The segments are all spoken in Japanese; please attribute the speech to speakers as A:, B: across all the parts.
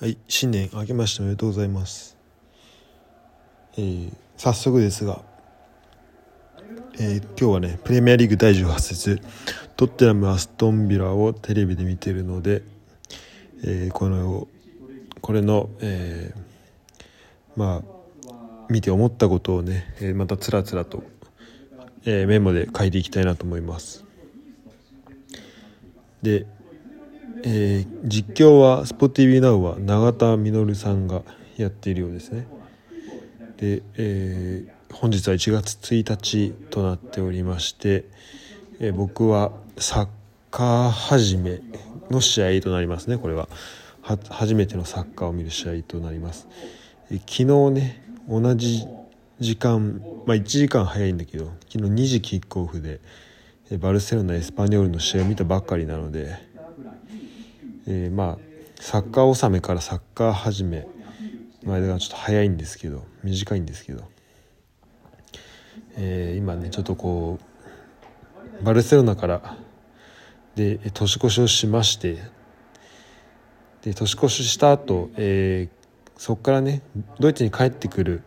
A: はい、新年明けましておめでとうございます。えー早速ですが、えー今日はね、プレミアリーグ第18節、トッテナム・アストンビラをテレビで見てるので、えーこの、これの、えーまあ、見て思ったことをね、えまたつらつらと、えーメモで書いていきたいなと思います。で、えー実況は SpotTV Now は永田実さんがやっているようですね。で、えー本日は1月1日となっておりまして、えー僕はサッカー始めの試合となりますねこれは。は初めてのサッカーを見る試合となります、えー昨日ね同じ時間まあ1時間早いんだけど昨日2時キックオフでえーバルセロナ・エスパニョールの試合を見たばっかりなのでえーまあサッカー納めからサッカー始め。まあだからちょっと早いんですけど短いんですけど、えー今ねちょっとこうバルセロナからで年越しをしまして。で年越しした後、えーそこからねドイツに帰ってくる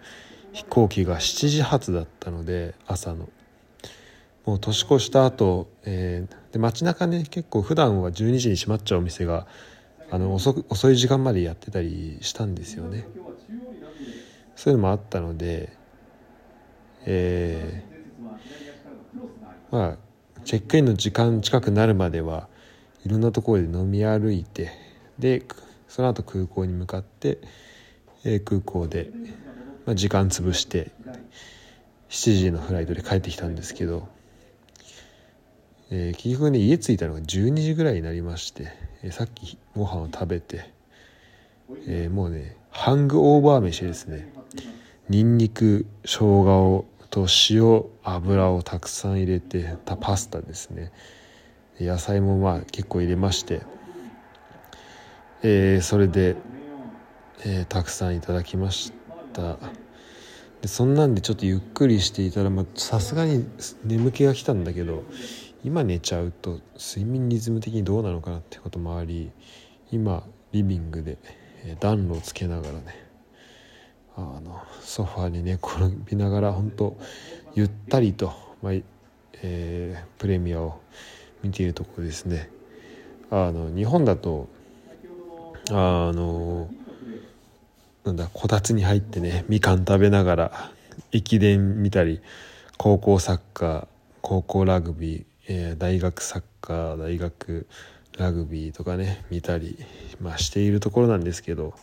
A: 飛行機が7時発だったので朝の。もう年越した後、えーで街中ね結構普段は12時に閉まっちゃうお店があの遅遅い時間までやってたりしたんですよね。そういうのもあったのでえーまあチェックインの時間近くなるまではいろんなところで飲み歩いてでその後空港に向かって、えー空港で、まあ、時間潰して7時のフライトで帰ってきたんですけどえー結局ね家着いたのが12時ぐらいになりまして、えーさっきご飯を食べて、えーもうねハングオーバー飯ですね。にんにく生姜をと塩油をたくさん入れてたパスタですね。野菜もまあ結構入れまして、えーそれで、えーたくさんいただきました。でそんなんでちょっとゆっくりしていたらさすがに眠気が来たんだけど今寝ちゃうと睡眠リズム的にどうなのかなってこともあり今リビングで暖炉をつけながらねあのソファーに寝転びながら本当ゆったりと、まあえープレミアを見ているところですね。あの日本だとあのなんだこたつに入ってねみかん食べながら駅伝見たり高校サッカー高校ラグビー、えー大学サッカー大学ラグビーとかね見たり、まあ、しているところなんですけど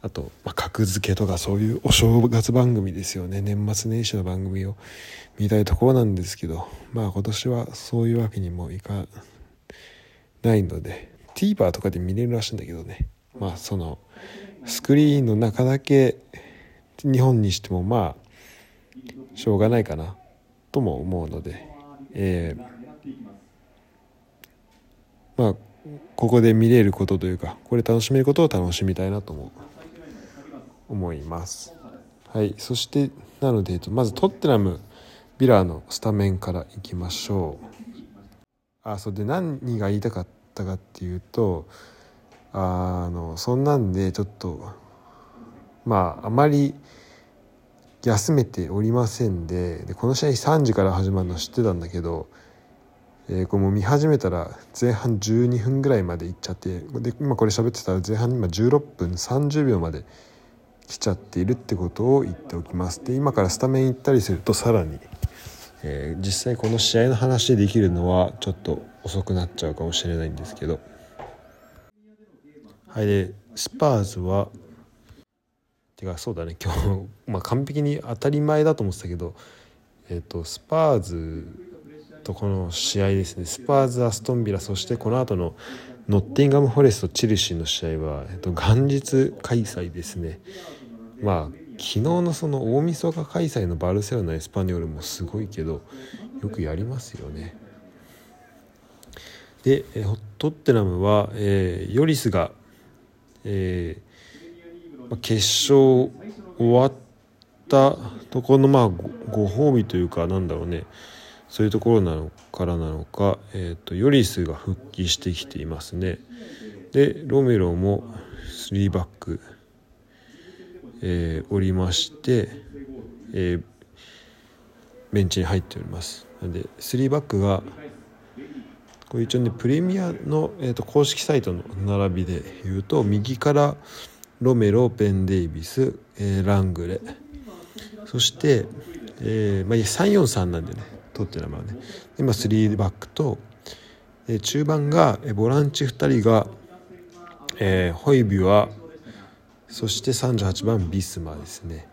A: あと、まあ、格付けとかそういうお正月番組ですよね。年末年始の番組を見たいところなんですけどまあ今年はそういうわけにもいかないので TVer とかで見れるらしいんだけどね。まあそのスクリーンの中だけ日本にしてもまあしょうがないかなとも思うので、えーまあここで見れることというかこれ楽しめることを楽しみたいなとも思います。はい、そしてなので、まずトッテナムビラーのスタメンからいきましょう。あそうで何が言いたかったかっていうとあのそんなんでちょっとまああまり休めておりませんででこの試合3時から始まるの知ってたんだけど、えーこれも見始めたら前半12分ぐらいまで行っちゃってで今これ喋ってたら前半今16分30秒まで来ちゃっているってことを言っておきます。で今からスタメン行ったりするとさらに、えー実際この試合の話できるのはちょっと遅くなっちゃうかもしれないんですけど。はいでスパーズはてかそうだね。今日、まあ、完璧に当たり前だと思ってたけど、えー、とスパーズとこの試合ですね。スパーズアストンビラそしてこの後のノッティンガム・フォレストチルシーの試合は、えっと、元日開催ですね。まあ昨日のその大晦日開催のバルセロナ・エスパニョールもすごいけどよくやりますよね。でえートッテナムは、えーヨリスが、えー決勝終わったところのまあご褒美というかなんだろうねそういうところなのからなのか、えー、とヨリスが復帰してきていますね。でロメロも3バック、えー、おりまして、えー、ベンチに入っておりますなので3バックがこれ一応ねプレミアの、えーと、公式サイトの並びで言うと右からロメロベン・デイビス、えー、ラングレ。そして、えーまあ、343なんでね取ってる名前はね今3バックと、えー、中盤が、えー、ボランチ2人が、えー、ホイビュアそして38番ビスマですね。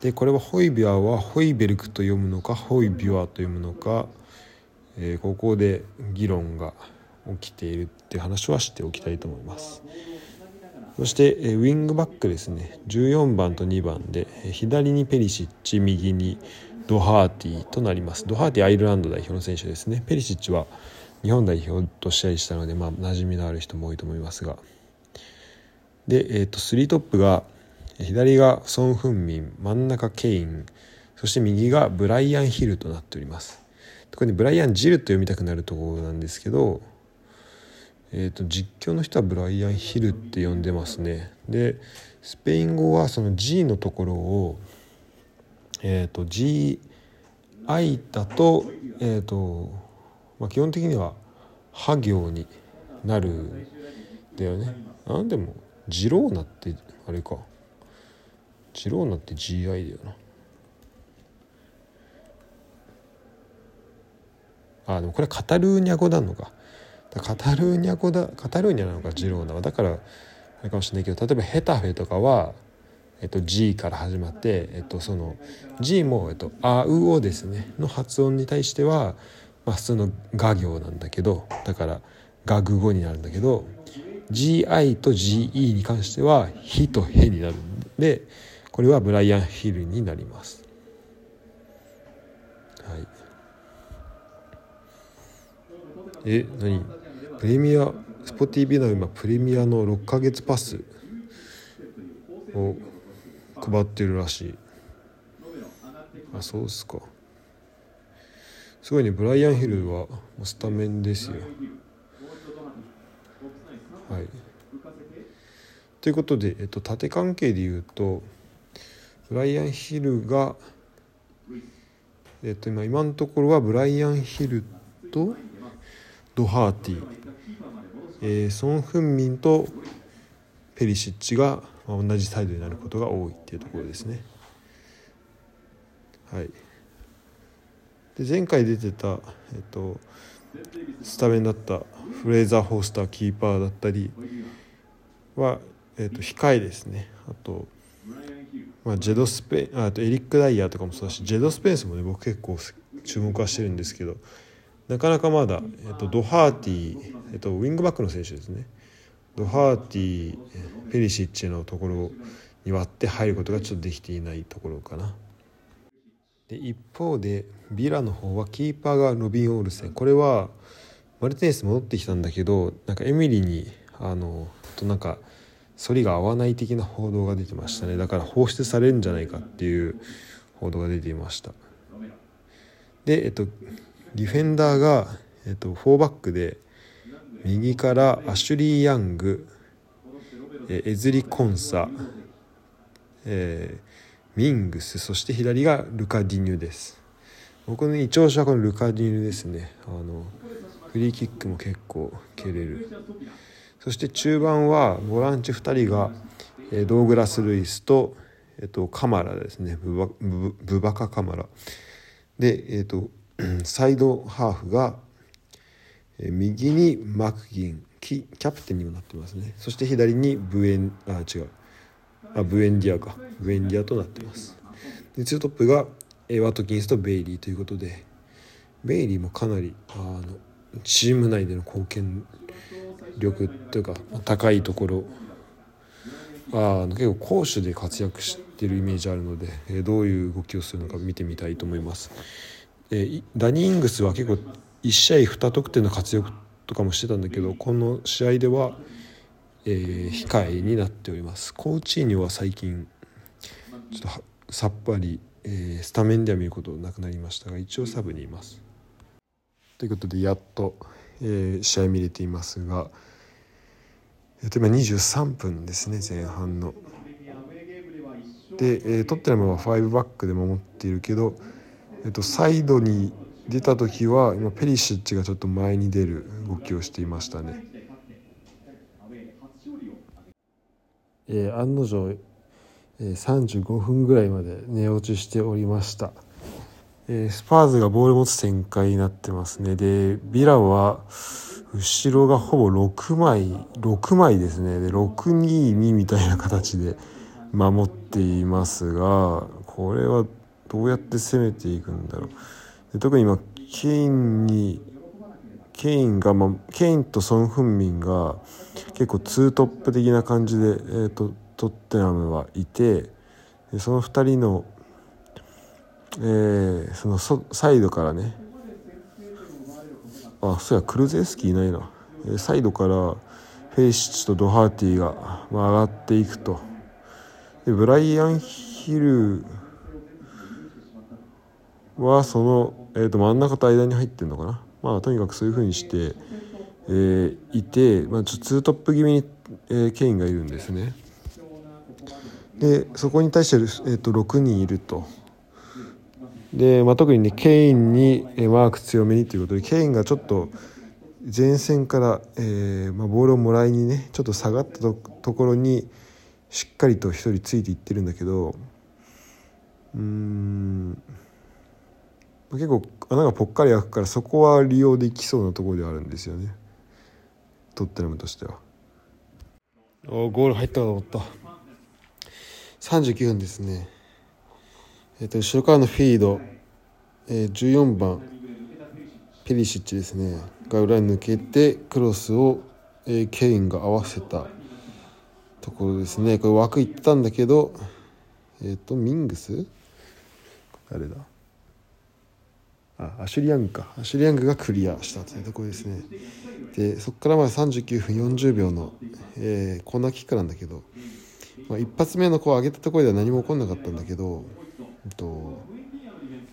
A: でこれはホイビュアはホイベルクと読むのかホイビュアと読むのかえー、ここで議論が起きているっていう話はしておきたいと思います。そして、ウィングバックですね。14番と2番で、左にペリシッチ右にドハーティとなります。ドハーティアイルランド代表の選手ですね。ペリシッチは日本代表と試合したので、まあ、馴染みのある人も多いと思いますが。で、えーと、3トップが左がソン・フンミン真ん中ケインそして右がブライアン・ヒルとなっております。特にブライアン・ジルと読みたくなるところなんですけど、えーと、実況の人はブライアン・ヒルって呼んでますね。でスペイン語はその G のところをえっ、ー、と GI だとえっ、ー、と、まあ、基本的にはハ行になるんだよね。なんでもジローナってあれか。ジローナって GI だよな。あでもこれカタルーニャ語なのか。カタルーニャ語だカタルーニャなのかジローナはだからあれかもしれないけど例えばヘタフェとかは、えっと、G から始まって、えっと、その G も、えっと「あうお」ですね。の発音に対しては、まあ、普通の画行なんだけどだから画具語になるんだけど GI と GE に関しては「ひ」と「へ」になるんでこれはブライアン・ヒルになります。はい。え何？プレミアスポティビの今プレミアの6ヶ月パスを配ってるらしい。あそうっすか。すごいねブライアン・ヒルはスタメンですよ。はい。ということで、えっと、縦関係で言うとブライアン・ヒルがえっと今今のところはブライアン・ヒルとドハーティ、えー、ソン・フンミンとペリシッチが同じサイドになることが多いっていうところですね。はい、で前回出てた、えっと、スタメンだったフレーザー・ホースターキーパーだったりは、えっと、控えですねあと、まあ、ジェドスペあとエリック・ダイヤーとかもそうだしジェド・スペンスもね僕結構注目はしてるんですけどなかなかまだ、えっと、ドハーティ、えっと、ウィングバックの選手ですね。ドハーティペリシッチのところに割って入ることがちょっとできていないところかな。で一方でビラの方はキーパーがロビン・オールセン。これはマルテネス戻ってきたんだけどなんかエミリーにあのとなんか反りが合わない的な報道が出てましたね。だから放出されるんじゃないかっていう報道が出ていました。でえっとディフェンダーが、えっと、4バックで右からアシュリー・ヤングえエズリ・コンサ、えー、ミングスそして左がルカ・ディニュです。僕の一押しはこのルカ・ディニュですね。あのフリーキックも結構蹴れる。そして中盤はボランチ2人が、え、ドーグラス・ルイスと、えーと、カマラですね。ブバブバカ・カマラ。で、えーとサイドハーフが右にマクギンキキャプテンにもなってますね。そして左にブエンあ違う。あブエンディアか。ブエンディアとなってます。でツートップがワトキンスとベイリーということでベイリーもかなりあのチーム内での貢献力というか高いところあ結構攻守で活躍してるイメージあるのでどういう動きをするのか見てみたいと思います。えダニー・イングスは結構1試合2得点の活躍とかもしてたんだけどこの試合では、えー、控えになっております。コーチーニョは最近ちょっとさっぱり、えー、スタメンでは見ることなくなりましたが一応サブにいます。ということでやっと、えー、試合見れていますがえっと、今23分ですね前半の。で、えー、トッテナムは5バックで守っているけど、えっと、サイドに出た時は今ペリシッチがちょっと前に出る動きをしていましたね。えー、案の定、えー、35分ぐらいまで寝落ちしておりました。えー、スパーズがボール持つ展開になってますね。で、ビラは後ろがほぼ6枚、6枚ですね。で、622みたいな形で守っていますが、これはどうやって攻めていくんだろう。で特に今、ケインに、ケインが、まあ、ケインとソン・フンミンが結構ツートップ的な感じで、えーと、トッテナムはいて、その2人の、えー、そのサイドからね、あそうやクルゼスキーいないなサイドからフェイシッチとドハーティが上がっていくとでブライアン・ヒルはその、えー、と真ん中と間に入ってるのかな？まあとにかくそういうふうにして、えー、いて、まあ、ちょツートップ気味に、えー、ケインがいるんですね。でそこに対して、えー、と6人いると。で、まあ、特にねケインにマーク強めにということでケインがちょっと前線から、えーまあ、ボールをもらいにねちょっと下がったところにしっかりと1人ついていってるんだけどうん。結構穴がぽっかり開くからそこは利用できそうなところではあるんですよね。トッテナムとしては。おゴール入ったと思った。39分ですね。えー、と後ろからのフィード、えー、14番。ペリシッチですね。が裏に抜けてクロスを、えー、ケインが合わせた。ところですね。これ枠いってたんだけどえっ、ー、とミングス？誰だ？あアシュリアンかアシュリアングがクリアしたというところですねでそこからまあ39分40秒の、えー、コーナーキックなんだけど、まあ、一発目のこう上げたところでは何も起こんなかったんだけどと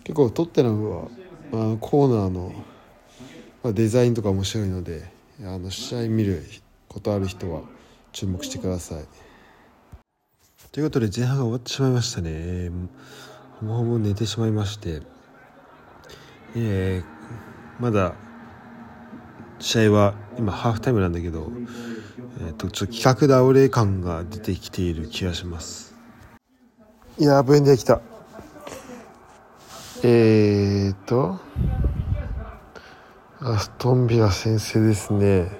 A: 結構トッテナムはあコーナーの、まあ、デザインとか面白いのであの試合見ることある人は注目してください。ということで前半が終わってしまいましたね。ほぼほぼ寝てしまいまして、えー、まだ試合は今ハーフタイムなんだけど、えーと、ちょっと企画倒れ感が出てきている気がします。いやー、ブエンディア来た。えーと、アストンビラ先生ですね。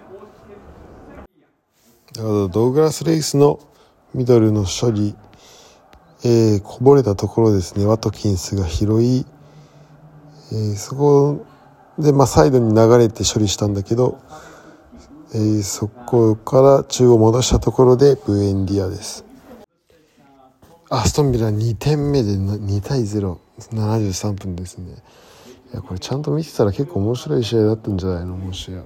A: ドーグラス・レイスのミドルの処理、えー、こぼれたところですね、ワトキンスが拾い、えー、そこで、まあ、サイドに流れて処理したんだけど、えー、そこから中央戻したところでブエンディアです。アストンビラ2点目で2対0。73分ですねいやこれちゃんと見てたら結構面白い試合だったんじゃないの？もしや